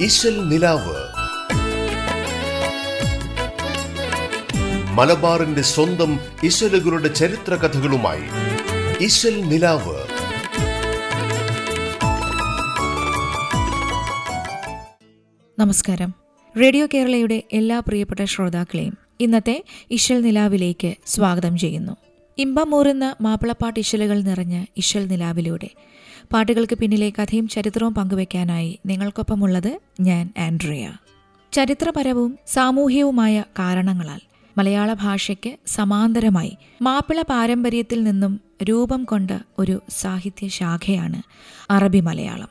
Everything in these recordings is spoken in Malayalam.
ഇശൽ നിലാവ്. മലബാറിന്റെ സ്വന്തം ഇശലുകളുടെ ചരിത്ര കഥകളുമായി ഇശൽ നിലാവ്. നമസ്കാരം. റേഡിയോ കേരളയുടെ എല്ലാ പ്രിയപ്പെട്ട ശ്രോതാക്കളെയും ഇന്നത്തെ ഇശൽ നിലാവിലേക്ക് സ്വാഗതം ചെയ്യുന്നു. ഇമ്പമൂറുന്ന മാപ്പിളപ്പാട്ട് ഇശലുകൾ നിറഞ്ഞ ഇശൽ നിലാവിലൂടെ പാട്ടുകൾക്ക് പിന്നിലെ കഥയും ചരിത്രവും പങ്കുവയ്ക്കാനായി നിങ്ങൾക്കൊപ്പമുള്ളത് ഞാൻ ആൻഡ്രിയ. ചരിത്രപരവും സാമൂഹികവുമായ കാരണങ്ങളാൽ മലയാള ഭാഷയ്ക്ക് സമാന്തരമായി മാപ്പിള പാരമ്പര്യത്തിൽ നിന്നും രൂപം കൊണ്ട ഒരു സാഹിത്യ ശാഖയാണ് അറബി മലയാളം.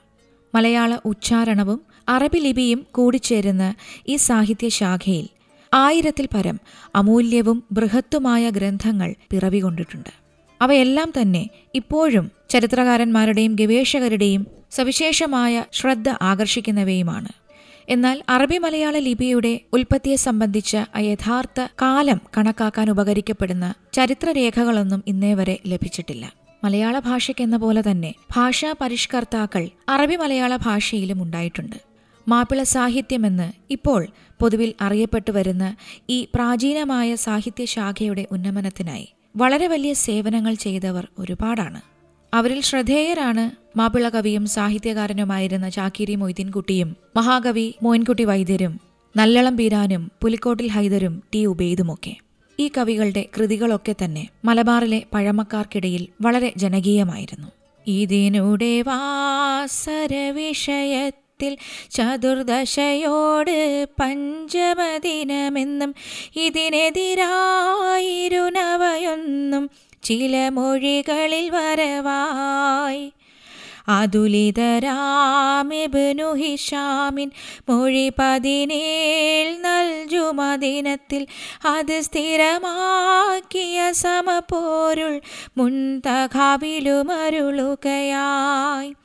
മലയാള ഉച്ചാരണവും അറബി ലിപിയും കൂടിച്ചേരുന്ന ഈ സാഹിത്യ ശാഖയിൽ ആയിരത്തിൽ പരം അമൂല്യവും ബൃഹത്തുമായ ഗ്രന്ഥങ്ങൾ പിറവികൊണ്ടിട്ടുണ്ട്. അവയെല്ലാം തന്നെ ഇപ്പോഴും ചരിത്രകാരന്മാരുടെയും ഗവേഷകരുടെയും സവിശേഷമായ ശ്രദ്ധ ആകർഷിക്കുന്നവയുമാണ്. എന്നാൽ അറബി മലയാള ലിപിയുടെ ഉൽപ്പത്തിയെ സംബന്ധിച്ച യഥാർത്ഥ കാലം കണക്കാക്കാൻ ഉപകരിക്കപ്പെടുന്ന ചരിത്രരേഖകളൊന്നും ഇന്നേ വരെ ലഭിച്ചിട്ടില്ല. മലയാള ഭാഷയ്ക്കെന്ന പോലെ തന്നെ ഭാഷാ പരിഷ്കർത്താക്കൾ അറബി മലയാള ഭാഷയിലും ഉണ്ടായിട്ടുണ്ട്. മാപ്പിള സാഹിത്യമെന്ന് ഇപ്പോൾ പൊതുവിൽ അറിയപ്പെട്ടു വരുന്ന ഈ പ്രാചീനമായ സാഹിത്യശാഖയുടെ ഉന്നമനത്തിനായി വളരെ വലിയ സേവനങ്ങൾ ചെയ്തവർ ഒരുപാടാണ്. അവരിൽ ശ്രദ്ധേയരാണ് മാപ്പിള കവിയും സാഹിത്യകാരനുമായിരുന്ന ചാക്കിരി മൊയ്തീൻകുട്ടിയും മഹാകവി മോയിൻകുട്ടി വൈദ്യരും നല്ലളം ബീരാനും പുലിക്കോട്ടിൽ ഹൈദരും ടി ഉബൈദുമൊക്കെ ഈ കവികളുടെ കൃതികളൊക്കെ തന്നെ മലബാറിലെ പഴമക്കാർക്കിടയിൽ വളരെ ജനകീയമായിരുന്നു. ഇതിനുടെ വാസര വിഷയത്തിൽ ചതുർദശയോട് പഞ്ചമദിനമെന്നും ഇതിനെതിരായിരുന്നവയൊന്നും ചില മൊഴികളിൽ വരവായി. അതുലിതരാമിബനു ഹിഷാമിൻ മൊഴി പതിനേഴ് നൽജുമദിനത്തിൽ അത് സ്ഥിരമാക്കിയ സമപോരുൾ മുൻതകാവിലുമരുളുകയായി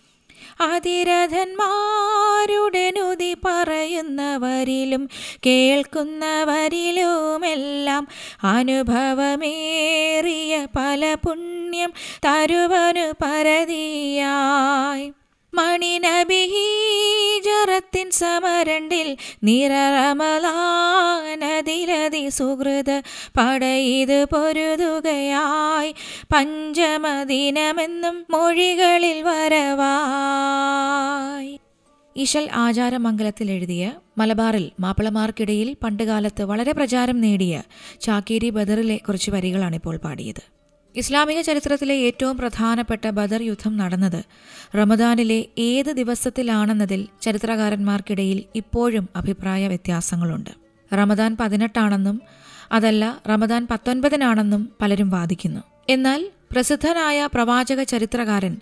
അതിരഥന്മാരുടെ നുതി പറയുന്നവരിലും കേൾക്കുന്നവരിലുമെല്ലാം അനുഭവമേറിയ പല പുണ്യം തരുവനു പരതിയായി. മണിനബിഹീജറത്തിൻ സമരണ്ടിൽ നിറമലാനതിരതി സുഹൃത് പടയിത് പൊരുതുകയായി പഞ്ചമദിനമെന്നും മൊഴികളിൽ വരവായി. ഇശൽ ആചാരമംഗലത്തിൽ എഴുതിയ മലബാറിൽ മാപ്പിളമാർക്കിടയിൽ പണ്ടുകാലത്ത് വളരെ പ്രചാരം നേടിയ ചാക്കേരി ബദറിലെ കുറച്ച് വരികളാണിപ്പോൾ പാടിയത്. ഇസ്ലാമിക ചരിത്രത്തിലെ ഏറ്റവും പ്രധാനപ്പെട്ട ബദർ യുദ്ധം നടന്നത് റമദാനിലെ ഏത് ദിവസത്തിലാണെന്നതിൽ ചരിത്രകാരന്മാർക്കിടയിൽ ഇപ്പോഴും അഭിപ്രായ വ്യത്യാസങ്ങളുണ്ട്. റമദാൻ പതിനെട്ടാണെന്നും അതല്ല റമദാൻ പത്തൊൻപതിനാണെന്നും പലരും വാദിക്കുന്നു. എന്നാൽ പ്രസിദ്ധനായ പ്രവാചക ചരിത്രകാരൻ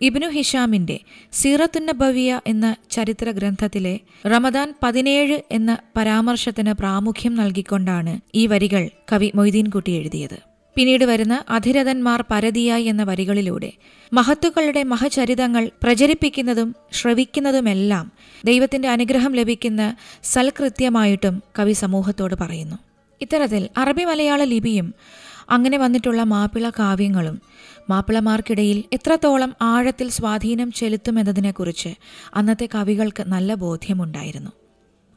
ഇബ്നു ഹിഷാമിന്റെ സീറത്തുന്നബവിയ എന്ന ചരിത്ര ഗ്രന്ഥത്തിലെ റമദാൻ പതിനേഴ് എന്ന പരാമർശത്തിന് പ്രാമുഖ്യം നൽകിക്കൊണ്ടാണ് ഈ വരികൾ കവി മൊയ്തീൻകുട്ടി എഴുതിയത്. പിന്നീട് വരുന്ന അധിരഥന്മാർ പരതിയായി എന്ന വരികളിലൂടെ മഹത്തുക്കളുടെ മഹചരിതങ്ങൾ പ്രചരിപ്പിക്കുന്നതും ശ്രവിക്കുന്നതുമെല്ലാം ദൈവത്തിന്റെ അനുഗ്രഹം ലഭിക്കുന്ന സൽകൃത്യമായിട്ടും കവി സമൂഹത്തോട് പറയുന്നു. ഇത്തരത്തിൽ അറബി മലയാള ലിപിയും അങ്ങനെ വന്നിട്ടുള്ള മാപ്പിള കാവ്യങ്ങളും മാപ്പിളമാർക്കിടയിൽ എത്രത്തോളം ആഴത്തിൽ സ്വാധീനം ചെലുത്തുമെന്നതിനെക്കുറിച്ച് അന്നത്തെ കവികൾക്ക് നല്ല ബോധ്യമുണ്ടായിരുന്നു.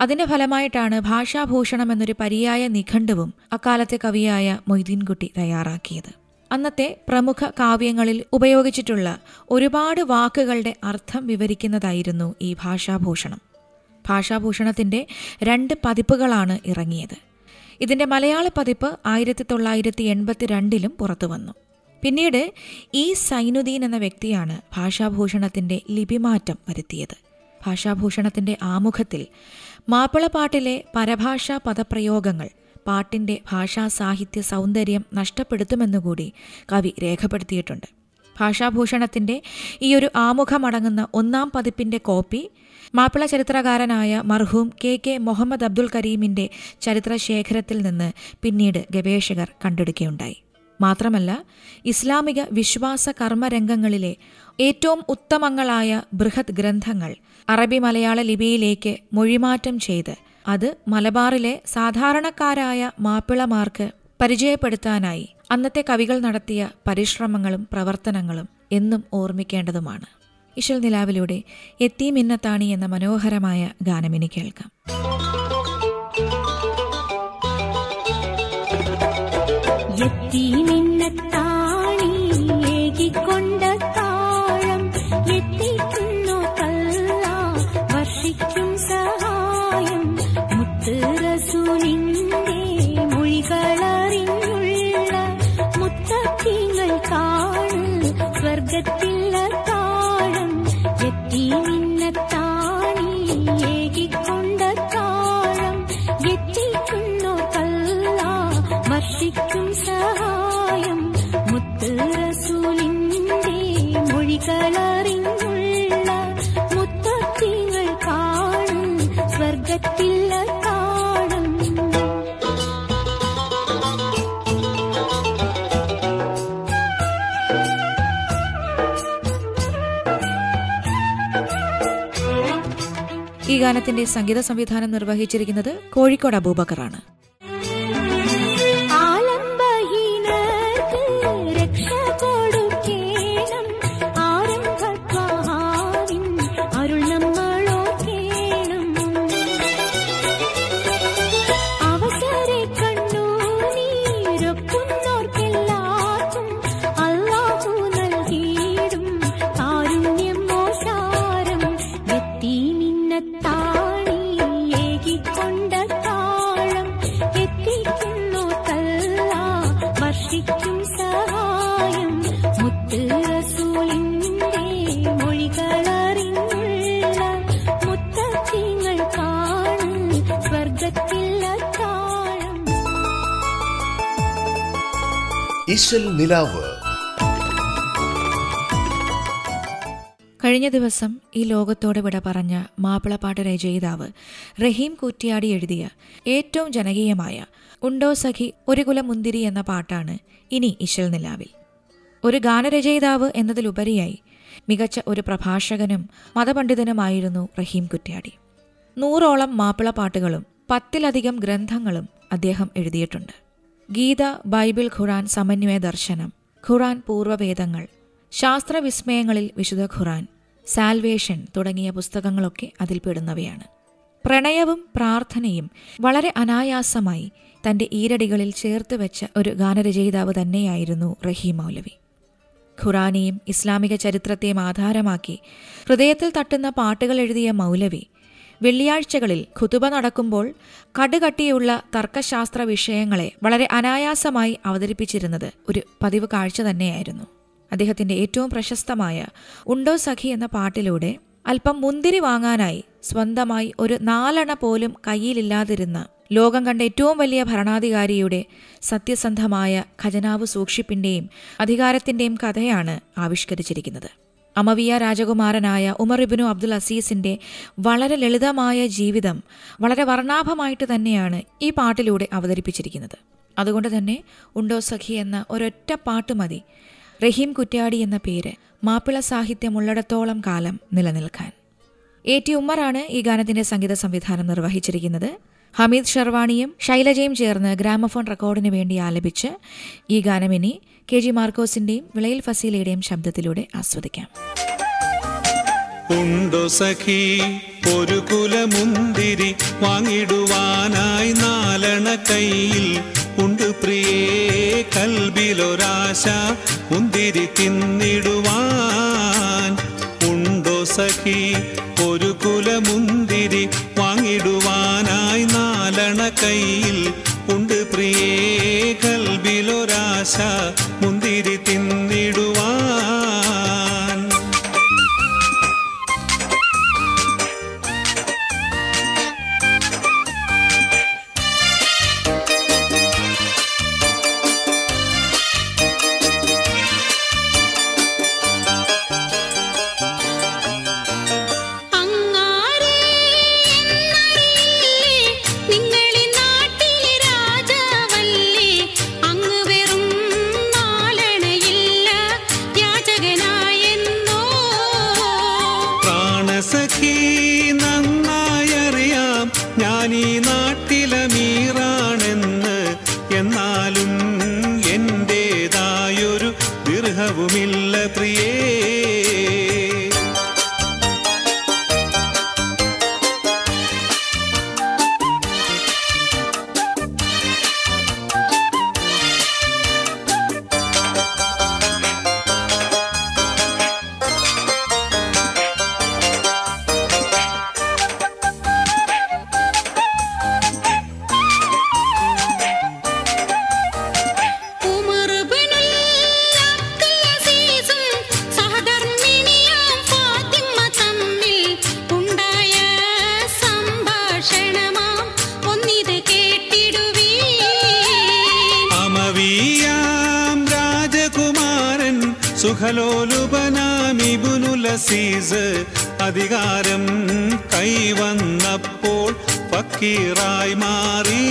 അതിന്റെ ഫലമായിട്ടാണ് ഭാഷാഭൂഷണം എന്നൊരു പര്യായ നിഘണ്ടുവും അക്കാലത്തെ കവിയായ മൊയ്തീൻകുട്ടി തയ്യാറാക്കിയത്. അന്നത്തെ പ്രമുഖ കാവ്യങ്ങളിൽ ഉപയോഗിച്ചിട്ടുള്ള ഒരുപാട് വാക്കുകളുടെ അർത്ഥം വിവരിക്കുന്നതായിരുന്നു ഈ ഭാഷാഭൂഷണം. ഭാഷാഭൂഷണത്തിന്റെ രണ്ട് പതിപ്പുകളാണ് ഇറങ്ങിയത്. ഇതിന്റെ മലയാള പതിപ്പ് ആയിരത്തി തൊള്ളായിരത്തി എൺപത്തിരണ്ടിലും പുറത്തുവന്നു. പിന്നീട് ഈ സൈനുദ്ദീൻ എന്ന വ്യക്തിയാണ് ഭാഷാഭൂഷണത്തിന്റെ ലിപിമാറ്റം വരുത്തിയത്. ഭാഷാഭൂഷണത്തിന്റെ ആമുഖത്തിൽ മാപ്പിളപ്പാട്ടിലെ പരഭാഷാ പദപ്രയോഗങ്ങൾ പാട്ടിന്റെ ഭാഷാ സാഹിത്യ സൗന്ദര്യം നഷ്ടപ്പെടുത്തുമെന്നുകൂടി കവി രേഖപ്പെടുത്തിയിട്ടുണ്ട്. ഭാഷാഭൂഷണത്തിന്റെ ഈയൊരു ആമുഖമടങ്ങുന്ന ഒന്നാം പതിപ്പിന്റെ കോപ്പി മാപ്പിള ചരിത്രകാരനായ മർഹൂം കെ കെ മുഹമ്മദ് അബ്ദുൽ കരീമിന്റെ ചരിത്രശേഖരത്തിൽ നിന്ന് പിന്നീട് ഗവേഷകർ കണ്ടെടുക്കുകയുണ്ടായി. മാത്രമല്ല ഇസ്ലാമിക വിശ്വാസ കർമ്മരംഗങ്ങളിലെ ഏറ്റവും ഉത്തമങ്ങളായ ബൃഹത് ഗ്രന്ഥങ്ങൾ അറബി മലയാള ലിപിയിലേക്ക് മൊഴിമാറ്റം ചെയ്ത് അത് മലബാറിലെ സാധാരണക്കാരായ മാപ്പിളമാർക്ക് പരിചയപ്പെടുത്താനായി അന്നത്തെ കവികൾ നടത്തിയ പരിശ്രമങ്ങളും പ്രവർത്തനങ്ങളും എന്നും ഓർമ്മിക്കേണ്ടതുമാണ്. ഇശൽ നിലാവിലൂടെ എത്തി മിന്നത്താണി എന്ന മനോഹരമായ ഗാനം ഇനി കേൾക്കാം. എത്തി ഈ ഗാനത്തിന്റെ സംഗീത സംവിധാനം നിർവഹിച്ചിരിക്കുന്നത് കോഴിക്കോട് അബൂബക്കറാണ്. ഇശൽ നിലാവ്. കഴിഞ്ഞ ദിവസം ഈ ലോകത്തോടെ വിട പറഞ്ഞ മാപ്പിളപ്പാട്ട് രചയിതാവ് റഹീം കൂറ്റിയാടി എഴുതിയ ഏറ്റവും ജനകീയമായ ഉണ്ടോ സഖി ഒരു കുല മുന്തിരി എന്ന പാട്ടാണ് ഇനി ഇശൽ നിലാവിൽ. ഒരു ഗാനരചയിതാവ് എന്നതിലുപരിയായി മികച്ച ഒരു പ്രഭാഷകനും മതപണ്ഡിതനുമായിരുന്നു റഹീം കുറ്റ്യാടി. നൂറോളം മാപ്പിളപ്പാട്ടുകളും പത്തിലധികം ഗ്രന്ഥങ്ങളും അദ്ദേഹം എഴുതിയിട്ടുണ്ട്. ഗീത ബൈബിൾ ഖുറാൻ സമന്വയ ദർശനം. ഖുറാൻ പൂർവവേദങ്ങൾ. ശാസ്ത്രവിസ്മയങ്ങളിൽ വിശുദ്ധ ഖുറാൻ. സാൽവേഷൻ തുടങ്ങിയ പുസ്തകങ്ങളൊക്കെ അതിൽപ്പെടുന്നവയാണ് പ്രണയവും പ്രാർത്ഥനയും വളരെ അനായാസമായി തന്റെ ഈരടികളിൽ ചേർത്ത് വെച്ച ഒരു ഗാനരചയിതാവ് തന്നെയായിരുന്നു റഹീം മൗലവി. ഖുറാനെയും ഇസ്ലാമിക ചരിത്രത്തെയും ആധാരമാക്കി ഹൃദയത്തിൽ തട്ടുന്ന പാട്ടുകൾ എഴുതിയ മൗലവി വെള്ളിയാഴ്ചകളിൽ ഖുതുബ നടക്കുമ്പോൾ കടുകട്ടിയുള്ള തർക്കശാസ്ത്ര വിഷയങ്ങളെ വളരെ അനായാസമായി അവതരിപ്പിച്ചിരുന്നത് ഒരു പതിവ് കാഴ്ച തന്നെയായിരുന്നു. അദ്ദേഹത്തിന്റെ ഏറ്റവും പ്രശസ്തമായ ഉണ്ടോ സഖി എന്ന പാട്ടിലൂടെ അല്പം മുന്തിരി വാങ്ങാനായി സ്വന്തമായി ഒരു നാലണ പോലും കയ്യിലില്ലാതിരുന്ന ലോകം കണ്ട ഏറ്റവും വലിയ ഭരണാധികാരിയുടെ സത്യസന്ധമായ ഖജനാവ് സൂക്ഷിപ്പിന്റെയും അധികാരത്തിന്റെയും കഥയാണ് ആവിഷ്കരിച്ചിരിക്കുന്നത്. അമവിയ രാജകുമാരനായ ഉമർ ഇബിനു അബ്ദുൽ അസീസിന്റെ വളരെ ലളിതമായ ജീവിതം വളരെ വർണാഭമായിട്ട് തന്നെയാണ് ഈ പാട്ടിലൂടെ അവതരിപ്പിച്ചിരിക്കുന്നത്. അതുകൊണ്ട് തന്നെ ഉണ്ടോ സഖി എന്ന ഒരൊറ്റ പാട്ട് മതി. റഹീം കുറ്റ്യാടി എന്ന പേര് മാപ്പിള സാഹിത്യം ഉള്ളിടത്തോളം കാലം നിലനിൽക്കാൻ. എ ടി ഉമ്മറാണ് ഈ ഗാനത്തിന്റെ സംഗീത സംവിധാനം നിർവഹിച്ചിരിക്കുന്നത്. ഹമീദ് ഷർവാണിയും ശൈലജയും ചേർന്ന് ഗ്രാമഫോൺ റെക്കോർഡിന് വേണ്ടി ആലപിച്ച് ഈ ഗാനം ഇനി കെ ജി മാർക്കോസിന്റെയും വിളയിൽ ഫസീലയുടെയും ശബ്ദത്തിലൂടെ ആസ്വദിക്കാം. ഉണ്ടോ സഖി? ഒരു കുലമുന്തിരി വാങ്ങിടുവാനായി നാലണ കയ്യിൽ. ഉണ്ട് പ്രിയേ കൽബിലൊരാശ മുന്തിരി തിന്നിടുവാൻ. ഉണ്ടോ സഖി? ഒരു കുലമുന്തിരി വാങ്ങിടുവാനായി നാലണ കയ്യിൽ. ഉണ്ട് പ്രിയേ കൽബിലൊരാശ. കൈവന്നപ്പോൾ ഫക്കീറായി മാറി.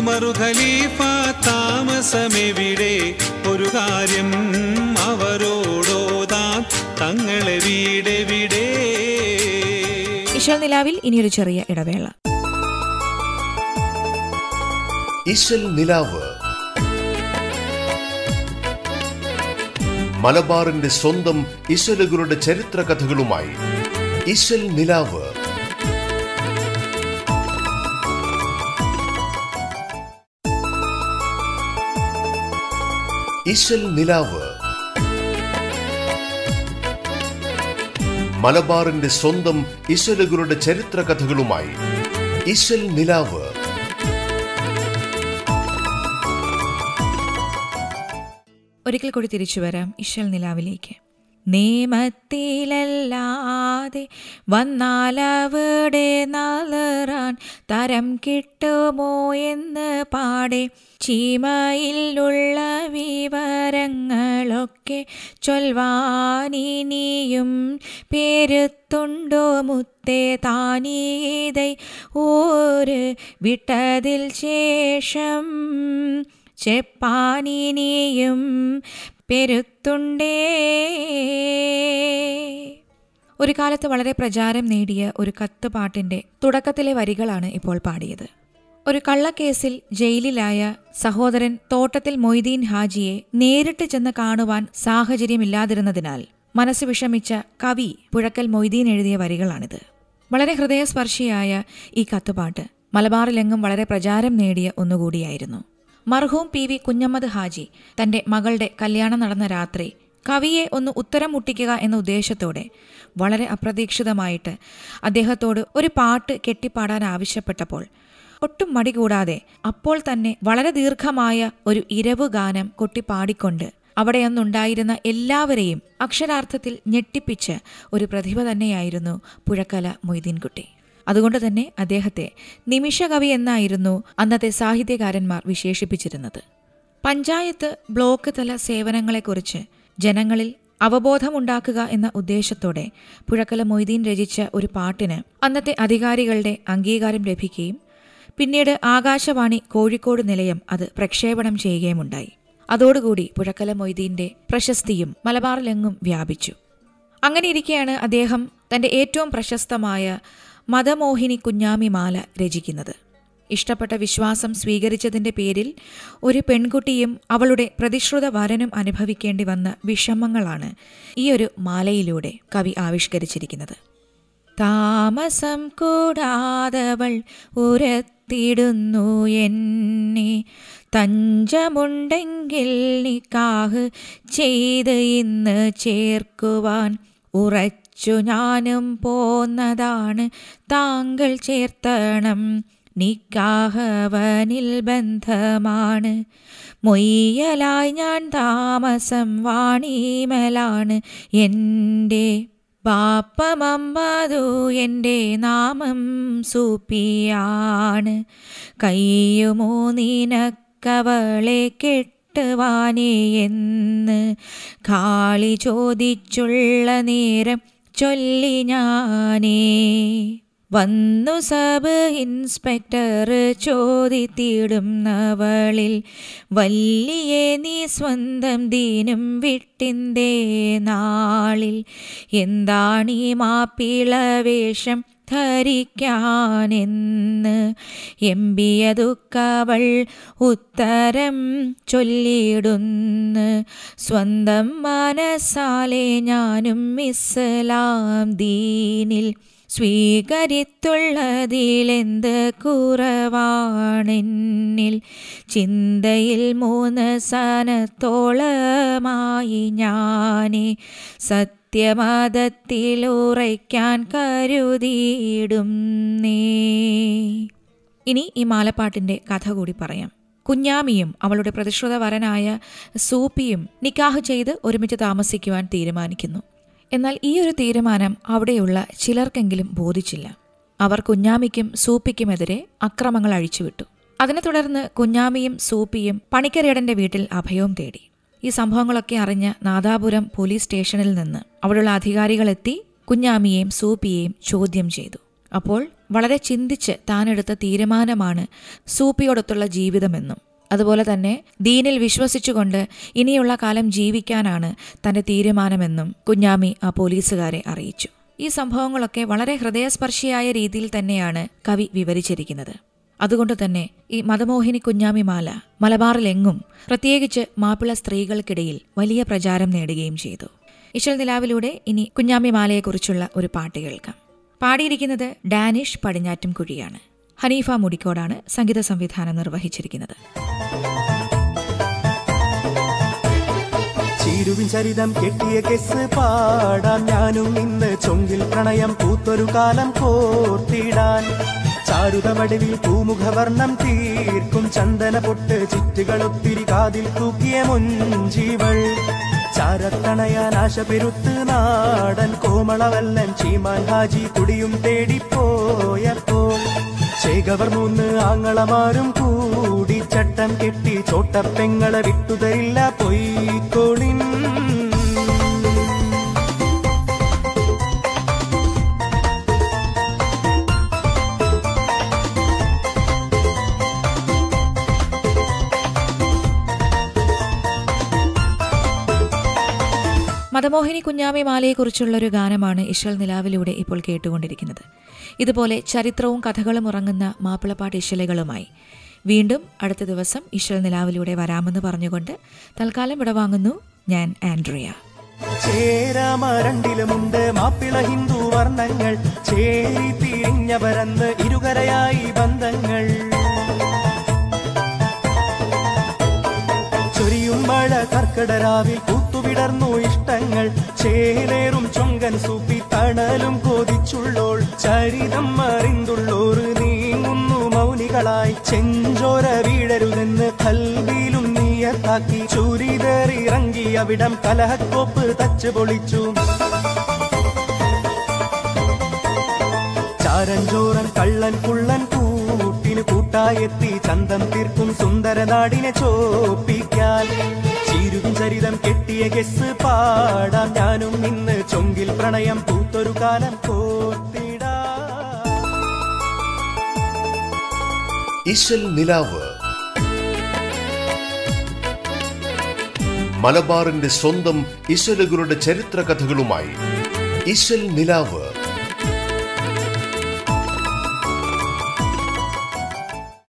ഉമറു ഖലീഫ താമസമെവിടെ? ഒരു കാര്യം അവരോടോതാൻ തങ്ങളെ വീടെവിടെ? ഇശൽ നിലാവിൽ ഇനിയൊരു ചെറിയ ഇടവേള. ഇശൽ നിലാവ്. മലബാറിന്റെ സ്വന്തം ഇശലുകളുടെ ചരിത്ര കഥകളുമായി ഇശൽ നിലാവ്. നിലാവ്. മലബാറിന്റെ സ്വന്തം ഇശലുകളുടെ ചരിത്ര കഥകളുമായി നിലാവ്. ഒരിക്കൽ കൂടി തിരിച്ചു വരാം ഇശൽ നിലാവിലേക്ക്. നിയമത്തിലല്ലാതെ വന്നാലവിടെ നളറാൻ തരം കിട്ടുമോ എന്ന് പാടെ ചീമയിലുള്ള വിവരങ്ങളൊക്കെ ചൊൽവാനിനിയും പേരുത്തുണ്ടോ മുത്തേ താനീതൈ ഓര് വിട്ടതിൽ ശേഷം ചെപ്പാനിനിയും പെരുത്തുണ്ടേ. ഒരു കാലത്ത് വളരെ പ്രചാരം നേടിയ ഒരു കത്ത് പാട്ടിന്റെ തുടക്കത്തിലെ വരികളാണ് ഇപ്പോൾ പാടിയത്. ഒരു കള്ളക്കേസിൽ ജയിലിലായ സഹോദരൻ തോട്ടത്തിൽ മൊയ്തീൻ ഹാജിയെ നേരിട്ട് ചെന്ന് കാണുവാൻ സാഹചര്യമില്ലാതിരുന്നതിനാൽ മനസ്സ് വിഷമിച്ച കവി പുഴക്കൽ മൊയ്തീൻ എഴുതിയ വരികളാണിത്. വളരെ ഹൃദയസ്പർശിയായ ഈ കത്തുപാട്ട് മലബാറിലെങ്ങും വളരെ പ്രചാരം നേടിയ ഒന്നുകൂടിയായിരുന്നു. മർഹൂം പി വി കുഞ്ഞമ്മദ് ഹാജി തന്റെ മകളുടെ കല്യാണം നടന്ന രാത്രി കവിയെ ഒന്ന് ഉത്തരം മുട്ടിക്കുക എന്ന ഉദ്ദേശത്തോടെ വളരെ അപ്രതീക്ഷിതമായിട്ട് അദ്ദേഹത്തോട് ഒരു പാട്ട് കെട്ടിപ്പാടാൻ ആവശ്യപ്പെട്ടപ്പോൾ ഒട്ടും മടി കൂടാതെ അപ്പോൾ തന്നെ വളരെ ദീർഘമായ ഒരു ഇരവ് ഗാനം കൊട്ടിപ്പാടിക്കൊണ്ട് അവിടെ അന്നുണ്ടായിരുന്ന എല്ലാവരെയും അക്ഷരാർത്ഥത്തിൽ ഞെട്ടിപ്പിച്ച് ഒരു പ്രതിഭ തന്നെയായിരുന്നു പുഴക്കല മൊയ്തീൻകുട്ടി. അതുകൊണ്ട് തന്നെ അദ്ദേഹത്തെ നിമിഷകവി എന്നായിരുന്നു അന്നത്തെ സാഹിത്യകാരന്മാർ വിശേഷിപ്പിച്ചിരുന്നത്. പഞ്ചായത്ത് ബ്ലോക്ക് തല സേവനങ്ങളെക്കുറിച്ച് ജനങ്ങളിൽ അവബോധമുണ്ടാക്കുക എന്ന ഉദ്ദേശത്തോടെ പുഴക്കല മൊയ്തീൻ രചിച്ച ഒരു പാട്ടിന് അന്നത്തെ അധികാരികളുടെ അംഗീകാരം ലഭിക്കുകയും പിന്നീട് ആകാശവാണി കോഴിക്കോട് നിലയം അത് പ്രക്ഷേപണം ചെയ്യുകയുമുണ്ടായി. അതോടുകൂടി പുഴക്കല മൊയ്തീന്റെ പ്രശസ്തിയും മലബാറിലെങ്ങും വ്യാപിച്ചു. അങ്ങനെയിരിക്കെയാണ് അദ്ദേഹം തന്റെ ഏറ്റവും പ്രശസ്തമായ മതമോഹിനി കുഞ്ഞാമിമാല രചിക്കുന്നത്. ഇഷ്ടപ്പെട്ട വിശ്വാസം സ്വീകരിച്ചതിന്റെ പേരിൽ ഒരു പെൺകുട്ടിയും അവളുടെ പ്രതിശ്രുത വരനും അനുഭവിക്കേണ്ടി വന്ന വിഷമങ്ങളാണ് ഈ ഒരു മാലയിലൂടെ കവി ആവിഷ്കരിച്ചിരിക്കുന്നത്. താമസം കൂടാതവൾ ഉരത്തിടുന്നു എന്നെ. തഞ്ചമുണ്ടെങ്കിൽ നിക്കാഹ് ചെയ്ത് ഇന്ന് ചേർക്കുവാൻ ഉറച്ചു ഞാനും പോന്നതാണ് താങ്കൾ ചേർത്തണം നിക്കാഹവനിൽ ബന്ധമാണ്. മൊയ്യലായി ഞാൻ താമസം വാണിമലാണ് എന്റെ പാപ്പമമ്പതു എന്റെ നാമം സൂപ്പിയാണ്. കയ്യുമോ നിനക്കവളെ കെട്ടുവാനേ എന്ന് കാളി ചോദിച്ചുള്ള നേരം ചൊല്ലി ഞാനേ. വന്നു സബ് ഇൻസ്പെക്ടർ ചോദിത്തിടുന്നവളിൽ വല്ലിയെ നീ സ്വന്തം ദീനും വിട്ടിന്തേ നാളിൽ. എന്താണീ മാപ്പിളവേഷം ധരിക്കാനെന്ന് എമ്പിയതുക്കവൾ ഉത്തരം ചൊല്ലിടുന്ന് സ്വന്തം മനസ്സാലെ ഞാനും ഇസ്ലാം ദീനിൽ സ്വീകരിത്തുള്ളതിലെന്ത് കുറവാണെന്നിൽ ചിന്തയിൽ മൂന്ന് സനത്തോളമായി ഞാനേ സത്യമതത്തിലുറയ്ക്കാൻ കരുതിയിടും നീ. ഇനി ഈ മാലപ്പാട്ടിന്റെ കഥ കൂടി പറയാം. കുഞ്ഞാമിയും അവളുടെ പ്രതിശ്രുത വരനായ സൂപ്പിയും നിക്കാഹ് ചെയ്ത് ഒരുമിച്ച് താമസിക്കുവാൻ തീരുമാനിക്കുന്നു. എന്നാൽ ഈ ഒരു തീരുമാനം അവിടെയുള്ള ചിലർക്കെങ്കിലും ബോധിച്ചില്ല. അവർ കുഞ്ഞാമിക്കും സൂപ്പിക്കുമെതിരെ അക്രമങ്ങൾ അഴിച്ചുവിട്ടു. അതിനെ തുടർന്ന് കുഞ്ഞാമിയും സൂപ്പിയും പണിക്കരേടന്റെ വീട്ടിൽ അഭയവും തേടി. ഈ സംഭവങ്ങളൊക്കെ അറിഞ്ഞ് നാദാപുരം പോലീസ് സ്റ്റേഷനിൽ നിന്ന് അവിടെയുള്ള അധികാരികളെത്തി കുഞ്ഞാമിയെയും സൂപ്പിയെയും ചോദ്യം ചെയ്തു. അപ്പോൾ വളരെ ചിന്തിച്ച് താനെടുത്ത തീരുമാനമാണ് സൂപ്പിയോടൊത്തുള്ള ജീവിതമെന്നും അതുപോലെ തന്നെ ദീനിൽ വിശ്വസിച്ചുകൊണ്ട് ഇനിയുള്ള കാലം ജീവിക്കാനാണ് തന്റെ തീരുമാനമെന്നും കുഞ്ഞാമി ആ പോലീസുകാരെ അറിയിച്ചു. ഈ സംഭവങ്ങളൊക്കെ വളരെ ഹൃദയസ്പർശിയായ രീതിയിൽ തന്നെയാണ് കവി വിവരിച്ചിരിക്കുന്നത്. അതുകൊണ്ട് തന്നെ ഈ മതമോഹിനി കുഞ്ഞാമിമാല മലബാറിലെങ്ങും പ്രത്യേകിച്ച് മാപ്പിള സ്ത്രീകൾക്കിടയിൽ വലിയ പ്രചാരം നേടുകയും ചെയ്തു. ഇശൽ നിലാവിലൂടെ ഇനി കുഞ്ഞാമി മാലയെക്കുറിച്ചുള്ള ഒരു പാട്ട് കേൾക്കാം. പാടിയിരിക്കുന്നത് ഡാനിഷ് പടിഞ്ഞാറ്റം കുഴിയാണ് ഹനീഫ മുടിക്കോടാണ് സംഗീത സംവിധാനം നിർവഹിച്ചിരിക്കുന്നത്. ചീരുവിൻ ചരിതം കെട്ടിയ കെസ് പാടാൻ ഞാനും ഇന്ന് ചൊങ്കിൽ പ്രണയം പൂത്തൊരു കാലം കോർത്തിടാൻ. ചാരുതമടിവിൽ പൂമുഖവർണം തീർക്കും. ചന്ദന പൊട്ട് ചുറ്റുകളൊത്തിരി കാതിൽ തൂക്കിയ മുഞ്ചിവൾ ചാരത്തണയാൻ ആശപെരുത്ത് നാടൻ കോമളവല്ലൻ ചീമാൻ ഹാജി കുടിയും തേടിപ്പോയപ്പോൾ. ചേകവർ മൂന്ന് ആങ്ങളമാരും കൂടി ചട്ടം കെട്ടി ചോട്ടപ്പെങ്ങളെ വിട്ടുതരില്ല പൊയ്ക്കോളിൻ. മതമോഹിനി കുഞ്ഞാമി മാലയെക്കുറിച്ചുള്ള ഒരു ഗാനമാണ് ഇഷൽ നിലാവിലൂടെ ഇപ്പോൾ കേട്ടുകൊണ്ടിരിക്കുന്നത്. ഇതുപോലെ ചരിത്രവും കഥകളും ഉറങ്ങുന്ന മാപ്പിളപ്പാട്ട് ഇഷലുകളുമായി വീണ്ടും അടുത്ത ദിവസം ഇഷൽ നിലാവിലൂടെ വരാമെന്ന് പറഞ്ഞുകൊണ്ട് തൽക്കാലം വിടവാങ്ങുന്നു ഞാൻ ആൻഡ്രിയ. ചേരാമരണ്ടിലുമുണ്ട് മാപ്പിള ഹിന്ദു വർണങ്ങൾ. ചേരി തിരിഞ്ഞവരന്ന് ഇരുകരയായി ബന്ധങ്ങൾ. മഴ കർക്കിടരാവിൽ കൂത്തുവിടർന്നു ഇഷ്ടങ്ങൾ. ചേലേറും ചൊങ്കൻ സൂപ്പി തണലും കൊതിച്ചുള്ളോൾ. ചരിതം മറിന്തുള്ളോർ നീങ്ങുന്നു മൗനികളായി. ചെഞ്ചോര വീഴരുതെന്ന് കൽവിയിലും നീയത്താക്കി. ചുരിതറിറങ്ങി അവിടം കലഹക്കോപ്പ് തച്ചു പൊളിച്ചു. ചാരഞ്ചോറൻ കള്ളൻ കുള്ളൻ കൂട്ടായെത്തി ചന്തം തീർക്കും സുന്ദര നാടിനെ ചോപ്പിക്കാൻ. ചീരും ചരിതം കെട്ടിയ കെസ് പാടാം. ഞാനും ഇന്ന് ചൊങ്കിൽ പ്രണയം പൂത്തൊരു കാലം കോർത്തിടാ. ഇശൽ നിലാവ്. മലബാറിന്റെ സ്വന്തം ഇശലുകളുടെ ചരിത്ര കഥകളുമായി ഇശൽ നിലാവ്.